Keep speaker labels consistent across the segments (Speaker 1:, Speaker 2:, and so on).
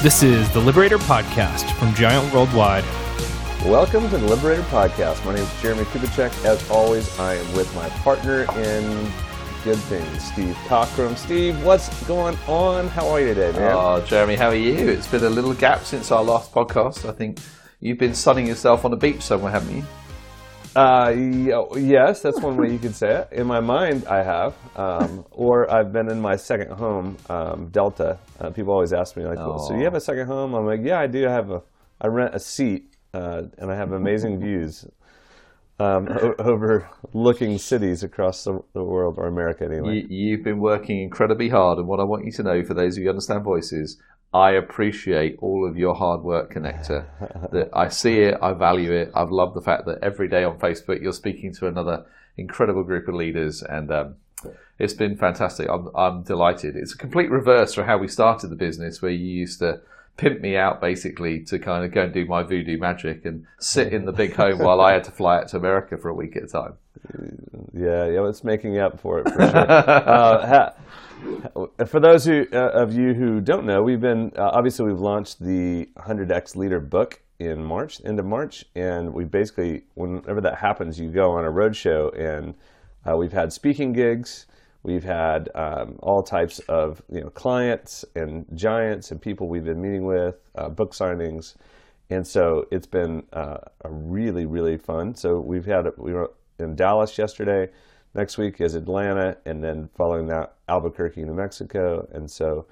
Speaker 1: This is the Liberator Podcast from Giant Worldwide.
Speaker 2: Welcome to the Liberator Podcast. My name is Jeremie Kubicek. As always, I am with my partner in good things, Steve Cockram. Steve, what's going on? How are you today, man?
Speaker 3: Oh, Jeremie, how are you? It's been a little gap since our last podcast. I think you've been sunning yourself on a beach somewhere, haven't you?
Speaker 2: Uh, yes, that's one way you could say it. In my mind, I have. Um, or I've been in my second home, um, Delta. Uh, people always ask me, like, well, so you have a second home? I'm like, yeah, I do. I have a, I rent a seat, uh, and I have amazing views um, o- overlooking cities across the, the, world, or America anyway.
Speaker 3: You, you've been working incredibly hard, and what I want you to know, for those of you who understand voices, I appreciate all of your hard work, connector. that I see it, I value it. I've loved the fact that every day on Facebook you're speaking to another incredible group of leaders, and um, it's been fantastic. I'm, I'm delighted. It's a complete reverse from how we started the business, where you used to pimp me out basically to kind of go and do my voodoo magic and sit in the big home while I had to fly out to America for a week at a time.
Speaker 2: Yeah, yeah, it's making up for it for sure. uh, for those who, uh, of you who don't know, we've been uh, obviously we've launched the 100x Leader book in March, end of March, and we basically, whenever that happens, you go on a roadshow, and uh, we've had speaking gigs, we've had um, all types of you know clients and giants and people we've been meeting with, uh, book signings, and so it's been uh, a really really fun. So we've had we were in Dallas yesterday Next week is Atlanta, and then following that, Albuquerque, New Mexico. And so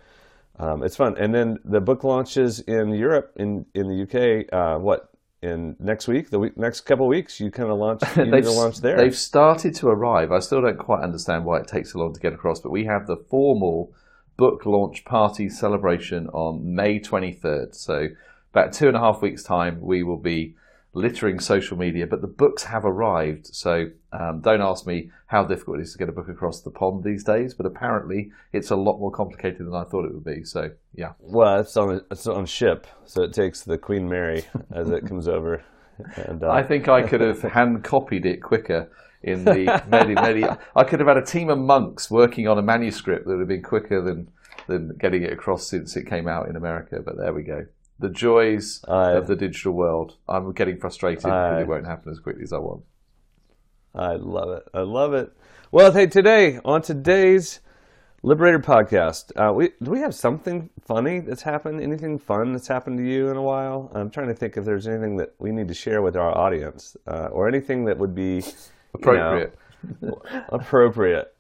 Speaker 2: um, it's fun. And then the book launches in Europe, in in the UK. Uh, what in next week? The week, next couple of weeks, you kind of launch. You they've, launch there.
Speaker 3: They've started to arrive. I still don't quite understand why it takes so long to get across, but we have the formal book launch party celebration on May 23rd. So about two and a half weeks time, we will be littering social media, but the books have arrived. So um, don't ask me how difficult it is to get a book across the pond these days, but apparently it's a lot more complicated than I thought it would be. So yeah.
Speaker 2: Well, it's on it's on ship, so it takes the Queen Mary as it comes over.
Speaker 3: And, uh... I think I could have hand copied it quicker. In the many, many, I could have had a team of monks working on a manuscript that would have been quicker than than getting it across since it came out in America. But there we go the joys of the digital world. I'm getting frustrated that it won't happen as quickly as I want.
Speaker 2: I love it. I love it. Well, hey, today on today's Liberator podcast, uh, we do we have something funny that's happened? Anything fun that's happened to you in a while? I'm trying to think if there's anything that we need to share with our audience, uh, or anything that would be
Speaker 3: appropriate.
Speaker 2: You know, appropriate.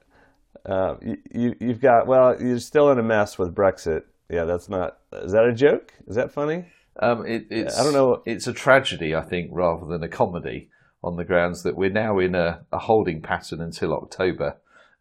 Speaker 2: Uh, you, you, have got well. You're still in a mess with Brexit yeah, that's not. Is that a joke? Is that funny?
Speaker 3: Um, it, it's, I don't know. It's a tragedy, I think, rather than a comedy, on the grounds that we're now in a, a holding pattern until October,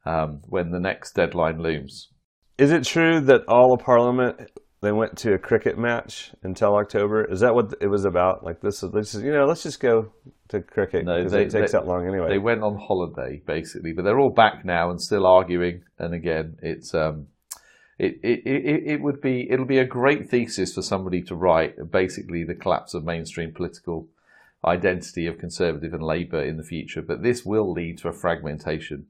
Speaker 3: um, when the next deadline looms.
Speaker 2: Is it true that all of Parliament they went to a cricket match until October? Is that what it was about? Like this is, this is you know, let's just go to cricket because no, it takes they, that long anyway.
Speaker 3: They went on holiday basically, but they're all back now and still arguing. And again, it's um, it, it, it, would be it'll be a great thesis for somebody to write basically the collapse of mainstream political identity of conservative and labour in the future but this will lead to a fragmentation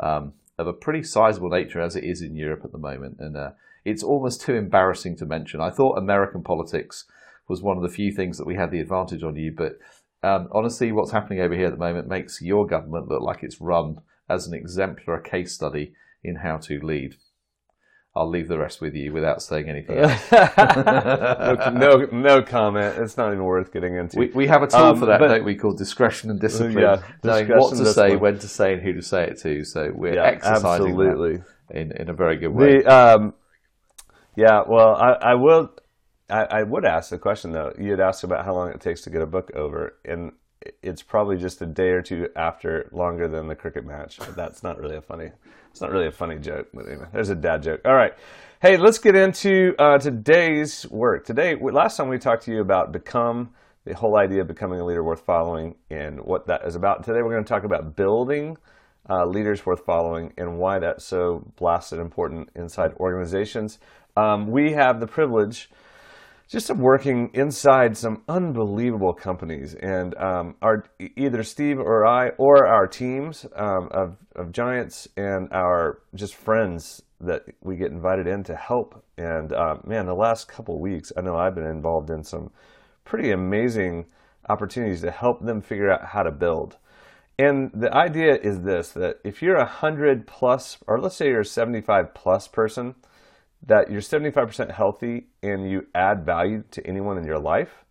Speaker 3: um, of a pretty sizable nature as it is in Europe at the moment. And uh, it's almost too embarrassing to mention. I thought American politics was one of the few things that we had the advantage on you but um, honestly what's happening over here at the moment makes your government look like it's run as an exemplar case study in how to lead I'll leave the rest with you without saying anything.
Speaker 2: no, no, no, comment. It's not even worth getting into.
Speaker 3: We, we have a tool um, for that, but, don't we? Called discretion and discipline. Yeah, knowing what to say, when to say, and who to say it to. So we're yeah, exercising absolutely. that in, in a very good way.
Speaker 2: The, um, yeah, well, I, I will. I, I, would ask the question though. You had asked about how long it takes to get a book over, and it's probably just a day or two after, longer than the cricket match. But that's not really a funny it's not really a funny joke, but anyway, there's a dad joke. All right. Hey, let's get into uh, today's work. Today, last time we talked to you about become, the whole idea of becoming a leader worth following, and what that is about. Today, we're going to talk about building uh, leaders worth following and why that's so blasted important inside organizations. Um, we have the privilege just working inside some unbelievable companies. And um, our either Steve or I or our teams um, of, of giants and our just friends that we get invited in to help. And uh, man, the last couple weeks, I know I've been involved in some pretty amazing opportunities to help them figure out how to build. And the idea is this that if you're a 100 plus, or let's say you're a 75 plus person, that you're 75% healthy and you add value to anyone in your life,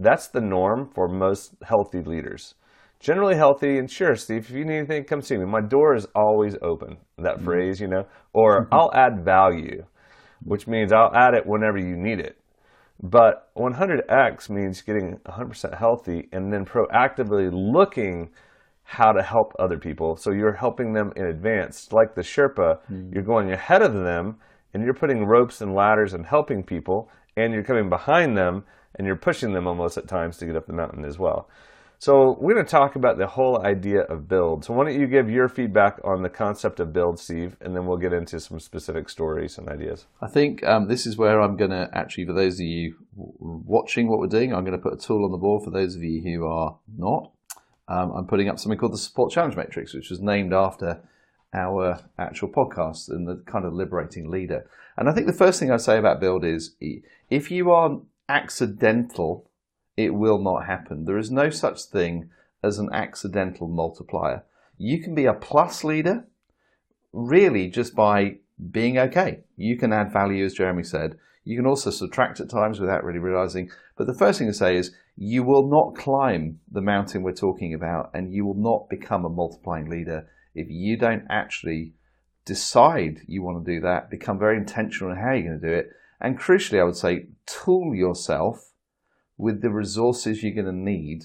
Speaker 2: that's the norm for most healthy leaders. Generally healthy, and sure, Steve, if you need anything, come see me. My door is always open. That mm-hmm. phrase, you know, or mm-hmm. I'll add value, which means I'll add it whenever you need it. But 100x means getting 100% healthy and then proactively looking how to help other people. So you're helping them in advance. Like the Sherpa, mm-hmm. you're going ahead of them and you're putting ropes and ladders and helping people, and you're coming behind them and you're pushing them almost at times to get up the mountain as well. So we're going to talk about the whole idea of build. So why don't you give your feedback on the concept of build, Steve, and then we'll get into some specific stories and ideas.
Speaker 3: I think um, this is where I'm going to actually, for those of you watching what we're doing, I'm going to put a tool on the board for those of you who are not. Um, I'm putting up something called the Support Challenge Matrix, which was named after our actual podcast and the kind of liberating leader. And I think the first thing I say about build is if you are accidental it will not happen. There is no such thing as an accidental multiplier. You can be a plus leader really just by being okay. You can add value, as Jeremie said. You can also subtract at times without really realizing. But the first thing to say is you will not climb the mountain we're talking about and you will not become a multiplying leader if you don't actually decide you want to do that, become very intentional in how you're going to do it. And crucially, I would say tool yourself with the resources you're going to need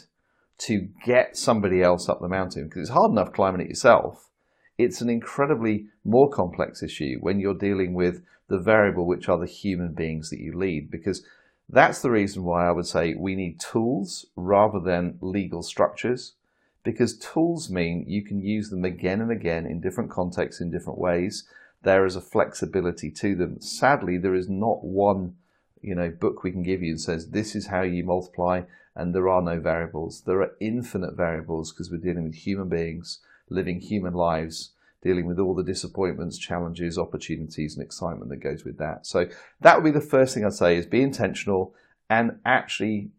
Speaker 3: to get somebody else up the mountain because it's hard enough climbing it yourself. It's an incredibly more complex issue when you're dealing with the variable, which are the human beings that you lead, because that's the reason why I would say we need tools rather than legal structures, because tools mean you can use them again and again in different contexts, in different ways. There is a flexibility to them. Sadly, there is not one you know book we can give you that says this is how you multiply and there are no variables there are infinite variables because we're dealing with human beings living human lives dealing with all the disappointments challenges opportunities and excitement that goes with that so that would be the first thing i'd say is be intentional and actually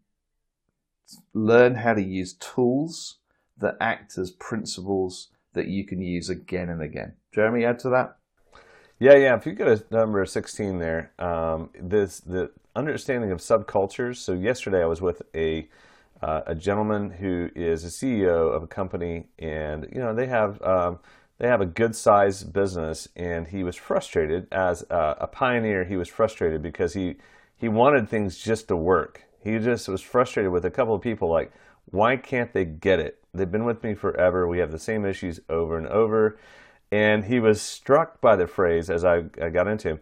Speaker 3: learn how to use tools that act as principles that you can use again and again jeremie add to that
Speaker 2: yeah, yeah. If you go to number 16 there, um, this the understanding of subcultures. So yesterday I was with a uh, a gentleman who is a CEO of a company, and you know they have um, they have a good sized business, and he was frustrated as a, a pioneer. He was frustrated because he he wanted things just to work. He just was frustrated with a couple of people like, why can't they get it? They've been with me forever. We have the same issues over and over and he was struck by the phrase as I, I got into him.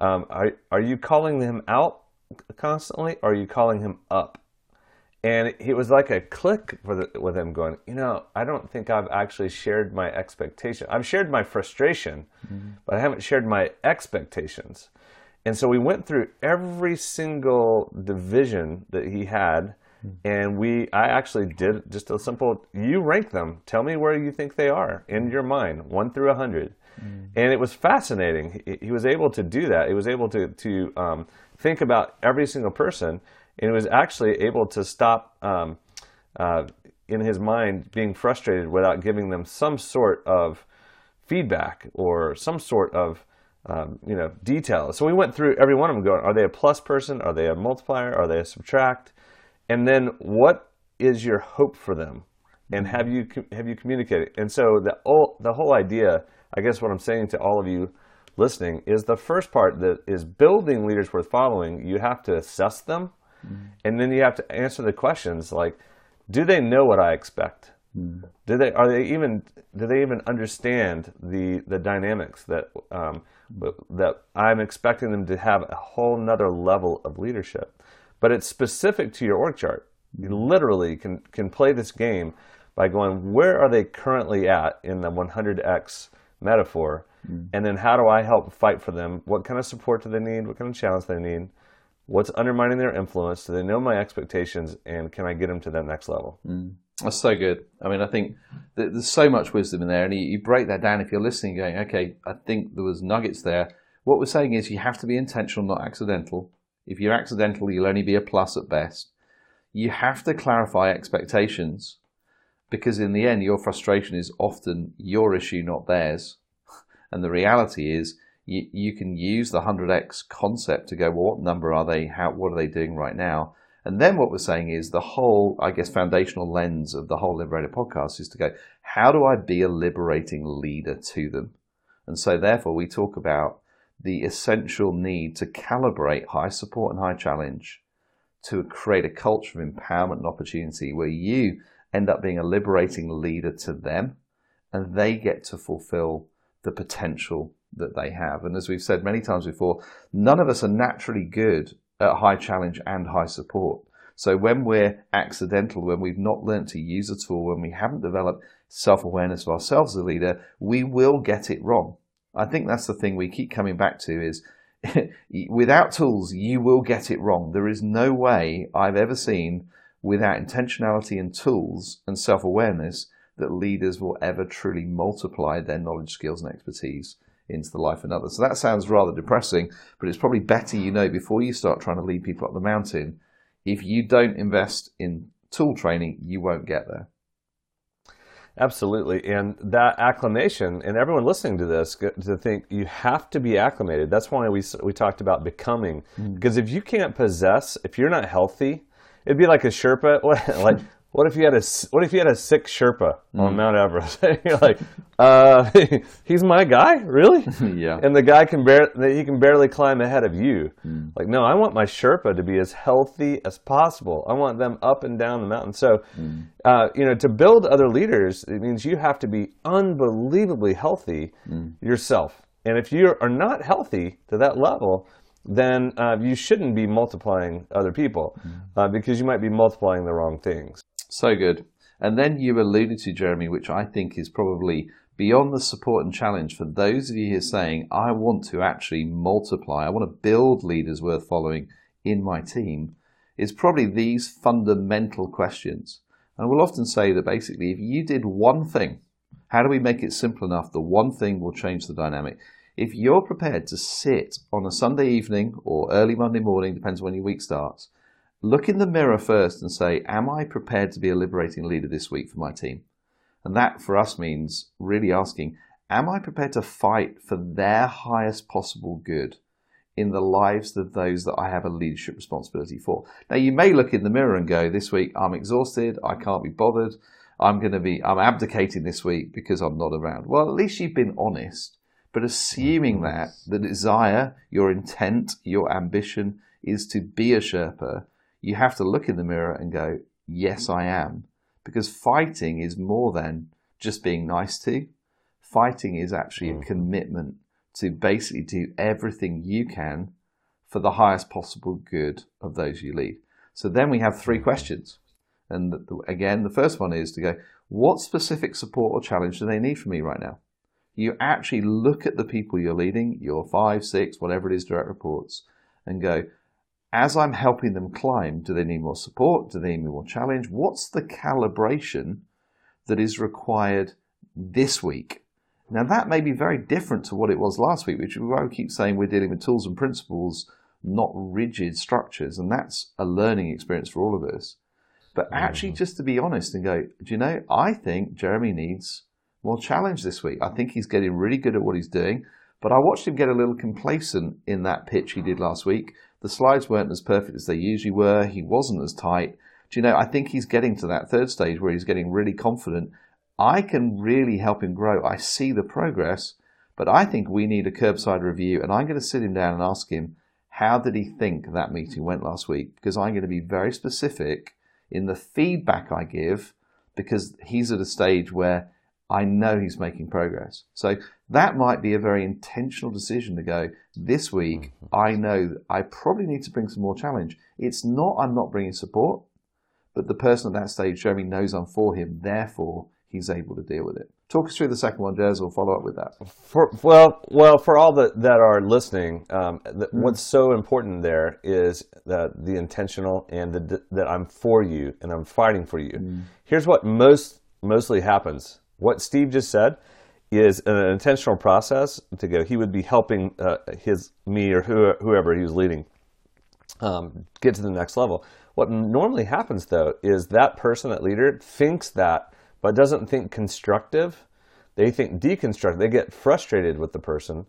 Speaker 2: Um, are, are you calling him out constantly, or are you calling him up? And it was like a click with, with him going, you know, I don't think I've actually shared my expectation. I've shared my frustration, mm-hmm. but I haven't shared my expectations. And so we went through every single division that he had and we i actually did just a simple you rank them. Tell me where you think they are in your mind 1 through a 100 mm. and it was fascinating. He, he, was able to do that. He was able to, to um, think about every single person. And he was actually able to stop um, uh, in his mind being frustrated without giving them some sort of feedback or some sort of um, you know detail. So we went through every one of them going are they a plus person? Are they a multiplier? Are they a subtract and then what is your hope for them? And have you have you communicated? And so the whole, the whole idea i guess what i'm saying to all of you listening is the first part that is building leaders worth following you have to assess them. Mm. and then you have to answer the questions like do they know what i expect? Mm. do they are they even do they even understand the the dynamics that um, that i'm expecting them to have a whole nother level of leadership but it's specific to your org chart. You literally can, can play this game by going, where are they currently at in the 100x metaphor? Mm. And then how do I help fight for them? What kind of support do they need? What kind of challenge do they need? What's undermining their influence? Do they know my expectations? And can I get them to that next level?
Speaker 3: That's so good. I mean, I think there's so much wisdom in there, and you, you break that down if you're listening, going, okay, I think there was nuggets there. What we're saying is you have to be intentional, not accidental. If you're accidental, you'll only be a plus at best. You have to clarify expectations because in the end, your frustration is often your issue, not theirs. And the reality is, you, you can use the 100x concept to go, well, what number are they? How, what are they doing right now? And then what we're saying is the whole, I guess, foundational lens of the whole Liberator podcast is to go, how do I be a liberating leader to them? And so therefore we talk about the essential need to calibrate high support and high challenge to create a culture of empowerment and opportunity where you end up being a liberating leader to them and they get to fulfill the potential that they have. And as we've said many times before, none of us are naturally good at high challenge and high support. So when we're accidental, when we've not learned to use a tool, when we haven't developed self-awareness of ourselves as a leader, we will get it wrong. I think that's the thing we keep coming back to is without tools, you will get it wrong. There is no way I've ever seen without intentionality and tools and self-awareness that leaders will ever truly multiply their knowledge, skills, and expertise into the life of others. So that sounds rather depressing, but it's probably better you know before you start trying to lead people up the mountain. If you don't invest in tool training, you won't get there.
Speaker 2: Absolutely. And that acclimation, and everyone listening to this, to think you have to be acclimated. That's why we, we talked about becoming. Mm. Because if you can't possess, if you're not healthy, it'd be like a Sherpa. like, what if you had a what if you had a sick Sherpa on Mount Everest? You're like, uh, he's my guy, really?
Speaker 3: Yeah.
Speaker 2: And the guy can bear he can barely climb ahead of you. Like, no, I want my Sherpa to be as healthy as possible. I want them up and down the mountain. So, uh, you know, to build other leaders, it means you have to be unbelievably healthy yourself. And if you are not healthy to that level, then uh, you shouldn't be multiplying other people uh, because you might be multiplying the wrong things.
Speaker 3: So good. And then you alluded to, Jeremie, which I think is probably beyond the support and challenge for those of you here saying, I want to actually multiply, I want to build leaders worth following in my team, is probably these fundamental questions. And we'll often say that basically, if you did one thing, how do we make it simple enough? The one thing will change the dynamic. If you're prepared to sit on a Sunday evening or early Monday morning, depends when your week starts, look in the mirror first and say, Am I prepared to be a liberating leader this week for my team? And that for us means really asking, Am I prepared to fight for their highest possible good in the lives of those that I have a leadership responsibility for? Now, you may look in the mirror and go, This week I'm exhausted, I can't be bothered, I'm going to be, I'm abdicating this week because I'm not around. Well, at least you've been honest. But assuming that the desire, your intent, your ambition is to be a Sherpa, you have to look in the mirror and go, Yes, I am. Because fighting is more than just being nice to. Fighting is actually a mm-hmm. commitment to basically do everything you can for the highest possible good of those you lead. So then we have three mm-hmm. questions. And again, the first one is to go, What specific support or challenge do they need from me right now? you actually look at the people you're leading, your five, six, whatever it is, direct reports, and go, as I'm helping them climb, do they need more support? Do they need more challenge? What's the calibration that is required this week? Now, that may be very different to what it was last week, which is why we keep saying we're dealing with tools and principles, not rigid structures. And that's a learning experience for all of us. But mm-hmm. actually, just to be honest and go, do you know, I think Jeremie needs more challenge this week. I think he's getting really good at what he's doing, but I watched him get a little complacent in that pitch he did last week. The slides weren't as perfect as they usually were. He wasn't as tight. Do you know, I think he's getting to that third stage where he's getting really confident. I can really help him grow. I see the progress, but I think we need a curbside review, and I'm going to sit him down and ask him, how did he think that meeting went last week? Because I'm going to be very specific in the feedback I give because he's at a stage where I know he's making progress. So that might be a very intentional decision to go, this week, mm-hmm. I know that I probably need to bring some more challenge. It's not I'm not bringing support, but the person at that stage, Jeremie, knows I'm for him. Therefore, he's able to deal with it. Talk us through the second one, Jez. We'll follow up with that.
Speaker 2: For, well, well, for all that, that are listening, um, the, mm. what's so important there is the, the intentional and the, that I'm for you and I'm fighting for you. Mm. Here's what most mostly happens. What Steve just said is an intentional process to go. He would be helping uh, his me or who, whoever he was leading um, get to the next level. What normally happens though is that person, that leader, thinks that, but doesn't think constructive. They think deconstructive. They get frustrated with the person,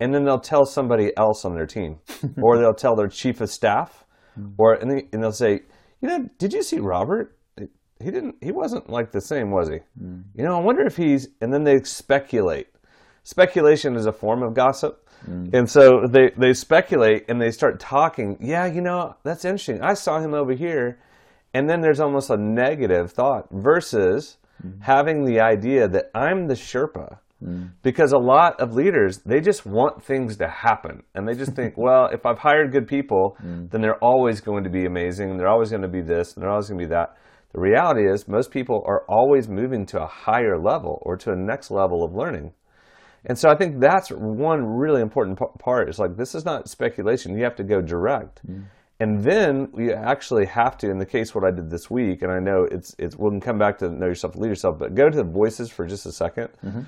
Speaker 2: and then they'll tell somebody else on their team, or they'll tell their chief of staff, or and, they, and they'll say, you know, did you see Robert? He didn't. He wasn't like the same, was he? Mm. You know, I wonder if he's. And then they speculate. Speculation is a form of gossip. Mm. And so they, they speculate and they start talking. Yeah, you know, that's interesting. I saw him over here. And then there's almost a negative thought versus mm. having the idea that I'm the Sherpa. Because a lot of leaders, they just want things to happen. And they just think, well, if I've hired good people, then they're always going to be amazing. And they're always going to be this and they're always going to be that. The reality is, most people are always moving to a higher level or to a next level of learning. And so I think that's one really important part. Is like this is not speculation. You have to go direct. Mm. And then you actually have to, in the case what I did this week, and I know it's it's we can come back to know yourself, lead yourself, but go to the voices for just a 2nd mm-hmm.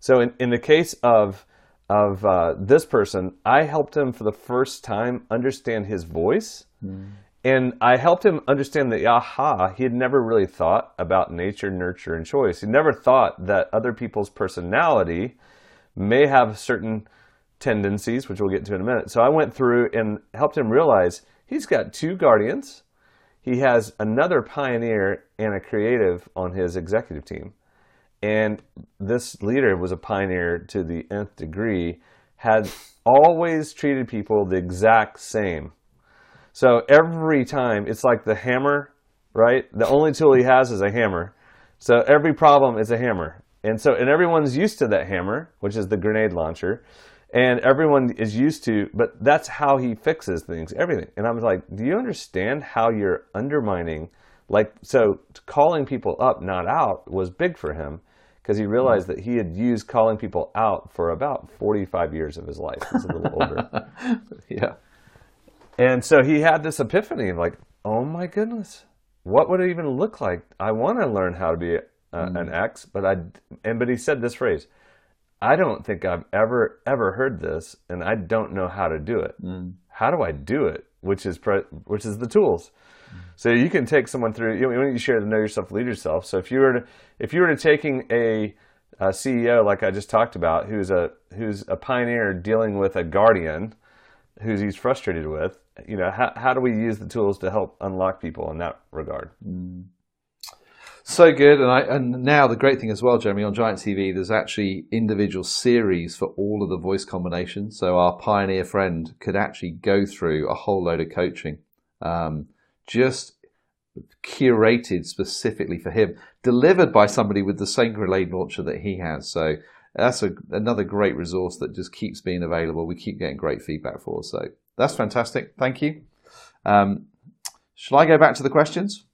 Speaker 2: So in, in the case of of uh, this person, I helped him for the first time understand his voice, mm. And I helped him understand that aha, he had never really thought about nature, nurture, and choice. He never thought that other people's personality may have certain tendencies, which we'll get to in a minute. So I went through and helped him realize he's got two guardians. He has another pioneer and a creative on his executive team. And this leader was a pioneer to the nth degree, had always treated people the exact same. So every time, it's like the hammer, right? The only tool he has is a hammer. So every problem is a hammer. And so, and everyone's used to that hammer, which is the grenade launcher. And everyone is used to, but that's how he fixes things, everything. And I was like, do you understand how you're undermining? Like, so calling people up, not out, was big for him because he realized that he had used calling people out for about 45 years of his life. He's a little older.
Speaker 3: Yeah.
Speaker 2: And so he had this epiphany of like, oh my goodness, what would it even look like? I want to learn how to be a, hmm. an X, but I and but he said this phrase, I don't think I've ever ever heard this, and I don't know how to do it. Hmm. How do I do it? Which is pre- which is the tools. Hmm. So you can take someone through. You know, when you share the know yourself, lead yourself. So if you were to if you were to taking a, a CEO like I just talked about, who's a who's a pioneer dealing with a guardian, who's he's frustrated with, you know, how how do we use the tools to help unlock people in that regard?
Speaker 3: So good, and I and now the great thing as well, Jeremie, on Giant TV, there's actually individual series for all of the voice combinations. So our pioneer friend could actually go through a whole load of coaching, um, just curated specifically for him, delivered by somebody with the same grenade launcher that he has. So that's a, another great resource that just keeps being available. We keep getting great feedback for. So that's fantastic. Thank you. Um, shall I go back to the questions?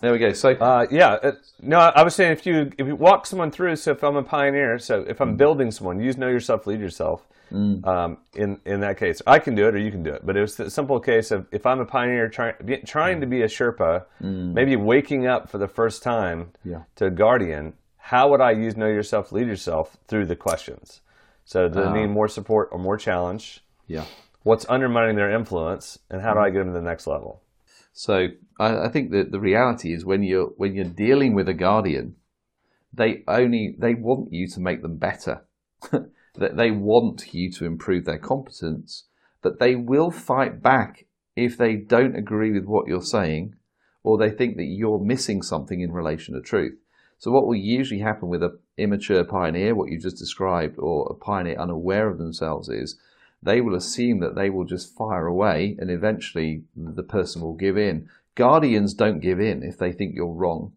Speaker 3: There we go. So
Speaker 2: Uh, yeah, it, no, I was saying if you if you walk someone through, so if I'm a pioneer, so if I'm building someone, use know yourself, lead yourself. Um, in in that case, I can do it or you can do it. But it was the simple case of if I'm a pioneer trying trying to be a Sherpa, maybe waking up for the first time
Speaker 3: Yeah.
Speaker 2: to a guardian, how would I use know yourself, lead yourself through the questions? So do they oh. need more support or more challenge?
Speaker 3: yeah.
Speaker 2: What's undermining their influence, and how do I get them to the next level?
Speaker 3: So I, I think that the reality is when you're when you're dealing with a guardian, they only they want you to make them better. that they want you to improve their competence, but they will fight back if they don't agree with what you're saying, or they think that you're missing something in relation to truth. So what will usually happen with an immature pioneer, what you just described, or a pioneer unaware of themselves is they will assume that they will just fire away and eventually the person will give in. Guardians don't give in if they think you're wrong.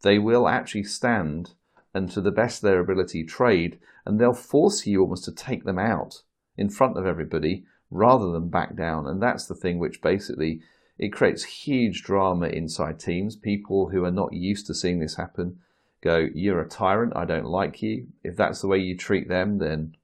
Speaker 3: They will actually stand and to the best of their ability trade and they'll force you almost to take them out in front of everybody rather than back down. And that's the thing which basically it creates huge drama inside teams. People who are not used to seeing this happen go, "You're a tyrant. I don't like you." If that's the way you treat them, then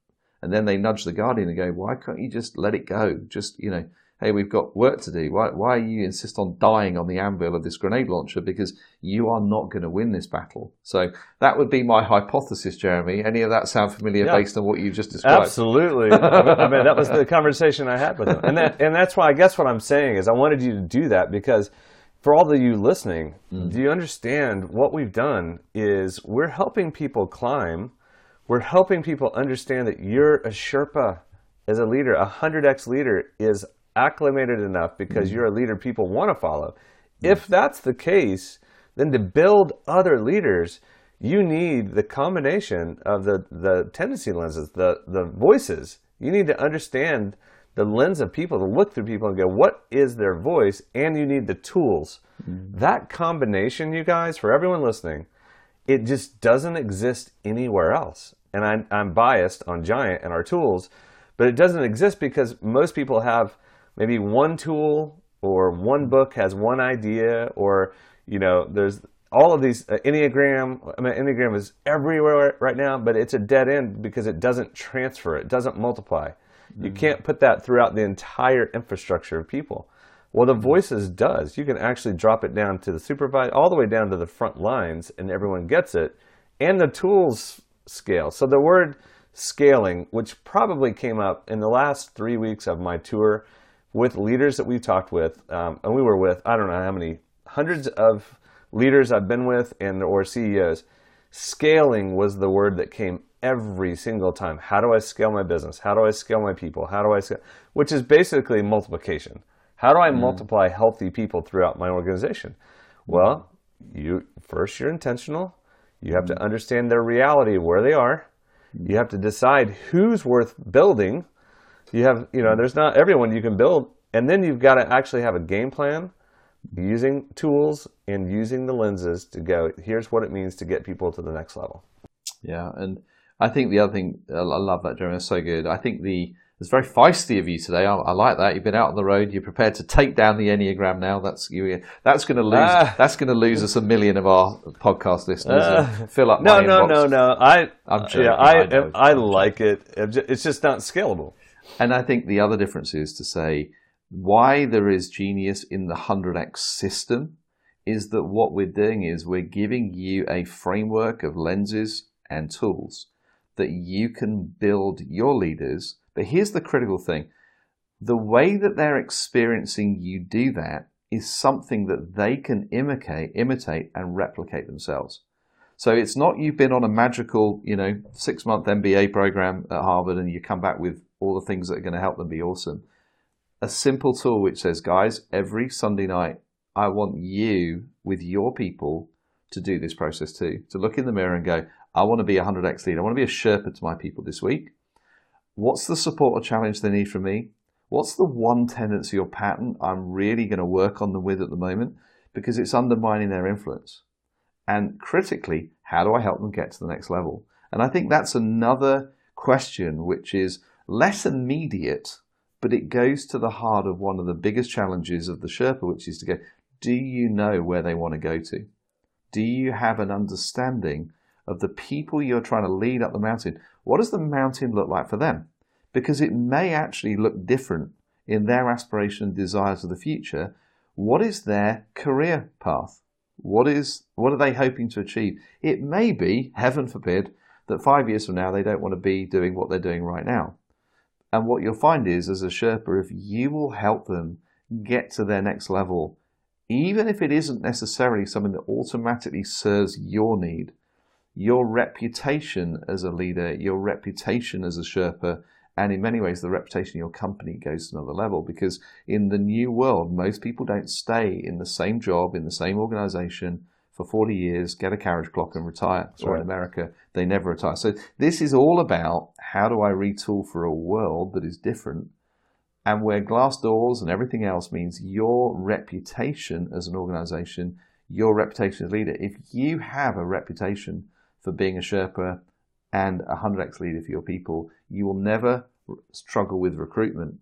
Speaker 3: and then they nudge the guardian and go, "Why can't you just let it go? Just you know." hey, we've got work to do. Why, why you insist on dying on the anvil of this grenade launcher? Because you are not going to win this battle. So that would be my hypothesis, Jeremie. Any of that sound familiar yeah. based on what you've just described?
Speaker 2: Absolutely. I mean, that was the conversation I had with him. And, that, and that's why I guess what I'm saying is I wanted you to do that because for all of you listening, mm. do you understand what we've done is we're helping people climb. We're helping people understand that you're a Sherpa as a leader. A 100x leader is acclimated enough because mm-hmm. you're a leader people want to follow. If that's the case, then to build other leaders, you need the combination of the, the tendency lenses, the, the voices. You need to understand the lens of people, to look through people and go, what is their voice? And you need the tools. Mm-hmm. That combination, you guys, for everyone listening, it just doesn't exist anywhere else. And I, I'm biased on Giant and our tools, but it doesn't exist because most people have – maybe one tool or one book has one idea or you know there's all of these uh, enneagram i mean enneagram is everywhere right now but it's a dead end because it doesn't transfer it doesn't multiply mm-hmm. you can't put that throughout the entire infrastructure of people well the voices does you can actually drop it down to the supervisor all the way down to the front lines and everyone gets it and the tools scale so the word scaling which probably came up in the last three weeks of my tour with leaders that we talked with, um, and we were with I don't know how many hundreds of leaders I've been with and or CEOs. Scaling was the word that came every single time. How do I scale my business? How do I scale my people? How do I scale? Which is basically multiplication. How do I mm. multiply healthy people throughout my organization? Well, you first you're intentional. You have to mm. understand their reality, where they are. You have to decide who's worth building you have, you know, there's not everyone you can build, and then you've got to actually have a game plan using tools and using the lenses to go, here's what it means to get people to the next level.
Speaker 3: Yeah, and I think the other thing, I love that, Jeremie, it's so good. I think the, it's very feisty of you today. I, I, like that. You've been out on the road. You're prepared to take down the enneagram now. That's you. That's going to lose. Uh, that's going to lose us a million of our podcast listeners. Uh, fill up.
Speaker 2: My No, no, inbox. no, no. I. I'm joking. Yeah, I. I, I like it. It's just not scalable.
Speaker 3: And I think the other difference is to say why there is genius in the 100x system is that what we're doing is we're giving you a framework of lenses and tools that you can build your leaders. But here's the critical thing the way that they're experiencing you do that is something that they can imitate, imitate and replicate themselves. So it's not you've been on a magical, you know, six month MBA program at Harvard and you come back with all the things that are going to help them be awesome. A simple tool which says, guys, every Sunday night, I want you with your people to do this process too. To look in the mirror and go, I want to be a 100x lead. I want to be a Sherpa to my people this week. What's the support or challenge they need from me? What's the one tendency or pattern I'm really going to work on them with at the moment? Because it's undermining their influence. And critically, how do I help them get to the next level? And I think that's another question which is less immediate, but it goes to the heart of one of the biggest challenges of the Sherpa, which is to go, do you know where they want to go to? Do you have an understanding of the people you're trying to lead up the mountain? What does the mountain look like for them? Because it may actually look different in their aspiration and desires of the future. What is their career path? What is what are they hoping to achieve? It may be, heaven forbid, that five years from now they don't want to be doing what they're doing right now. And what you'll find is, as a Sherpa, if you will help them get to their next level, even if it isn't necessarily something that automatically serves your need, your reputation as a leader, your reputation as a Sherpa, and in many ways the reputation of your company goes to another level because in the new world, most people don't stay in the same job, in the same organization for 40 years, get a carriage clock and retire. Or right. in America, they never retire. So this is all about how do I retool for a world that is different and where glass doors and everything else means your reputation as an organization, your reputation as a leader. If you have a reputation for being a Sherpa and a 100x leader for your people, you will never struggle with recruitment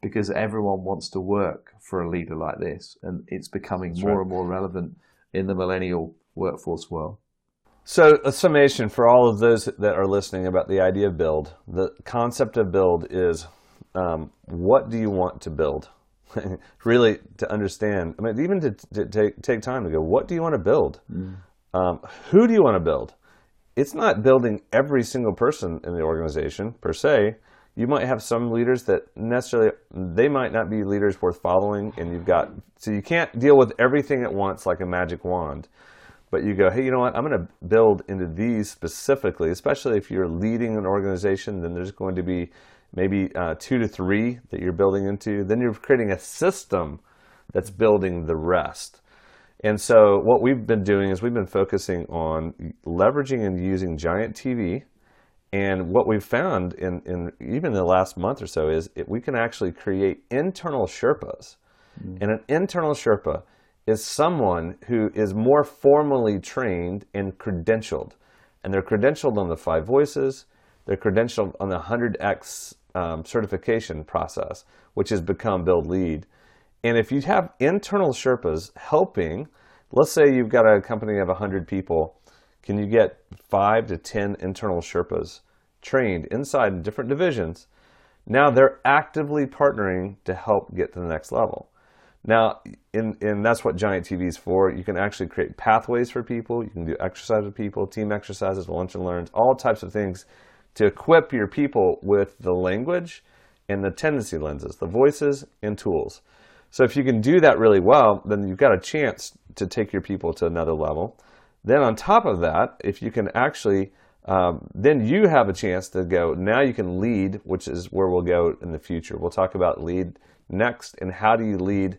Speaker 3: because everyone wants to work for a leader like this. And it's becoming That's more right. and more relevant in the millennial workforce world.
Speaker 2: So, a summation for all of those that are listening about the idea of build. The concept of build is um, what do you want to build? really, to understand, I mean, even to, to, take, take time to go, what do you want to build? Um, who do you want to build? It's not building every single person in the organization per se. You might have some leaders that necessarily, they might not be leaders worth following, and you've got, so you can't deal with everything at once like a magic wand but you go, hey, you know what? I'm going to build into these specifically, especially if you're leading an organization, then there's going to be maybe uh, two to three that you're building into. Then you're creating a system that's building the rest. And so what we've been doing is we've been focusing on leveraging and using Giant TV. And what we've found in, in even the last month or so is it, we can actually create internal Sherpas. Mm. And an internal Sherpa is someone who is more formally trained and credentialed. And they're credentialed on the five voices, they're credentialed on the 100x um, certification process, which has become Build Lead. And if you have internal Sherpas helping, let's say you've got a company of 100 people, can you get five to 10 internal Sherpas trained inside in different divisions? Now they're actively partnering to help get to the next level. Now, in, and that's what Giant TV is for. You can actually create pathways for people. You can do exercise with people, team exercises, lunch and learns, all types of things to equip your people with the language and the tendency lenses, the voices and tools. So if you can do that really well, then you've got a chance to take your people to another level. Then on top of that, if you can actually, um, then you have a chance to go, now you can lead, which is where we'll go in the future. We'll talk about lead next and how do you lead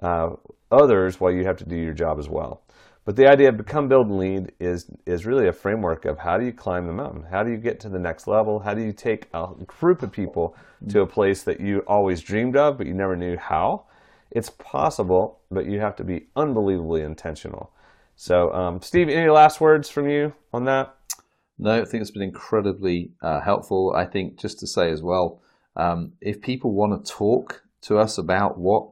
Speaker 2: uh, others while you have to do your job as well. But the idea of become, build, and lead is is really a framework of how do you climb the mountain? How do you get to the next level? How do you take a group of people to a place that you always dreamed of, but you never knew how? It's possible, but you have to be unbelievably intentional. So, um, Steve, any last words from you on that?
Speaker 3: No, I think it's been incredibly uh, helpful. I think just to say as well, um, if people want to talk to us about what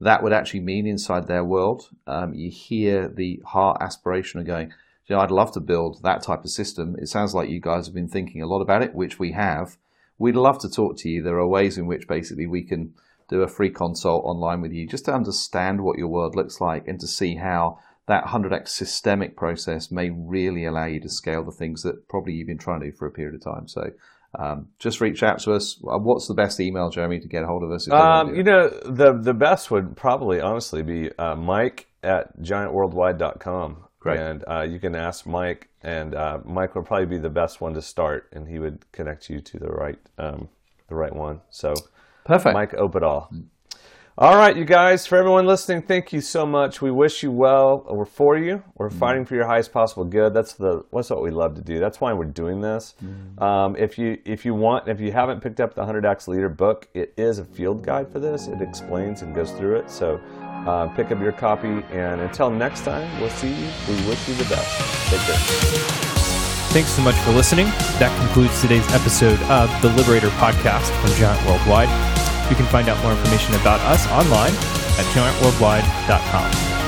Speaker 3: that would actually mean inside their world. Um, you hear the heart aspiration of going, you know, I'd love to build that type of system. It sounds like you guys have been thinking a lot about it, which we have. We'd love to talk to you. There are ways in which basically we can do a free consult online with you just to understand what your world looks like and to see how that 100x systemic process may really allow you to scale the things that probably you've been trying to do for a period of time. So um, just reach out to us. Uh, what's the best email, Jeremie, to get a hold of us?
Speaker 2: Um, you know, the the best would probably honestly be uh, Mike at giantworldwide.com.
Speaker 3: Great.
Speaker 2: And uh, you can ask Mike, and uh, Mike would probably be the best one to start, and he would connect you to the right um, the right one. So
Speaker 3: perfect,
Speaker 2: Mike Opedal. All right, you guys, for everyone listening, thank you so much. We wish you well. We're for you. We're mm. fighting for your highest possible good. That's the that's what we love to do. That's why we're doing this. Mm. Um, if you if you want, if you haven't picked up the 100x Leader book, it is a field guide for this. It explains and goes through it. So uh, pick up your copy. And until next time, we'll see you. We wish you the best. Take care.
Speaker 1: Thanks so much for listening. That concludes today's episode of the Liberator Podcast from Giant Worldwide. You can find out more information about us online at giantworldwide.com.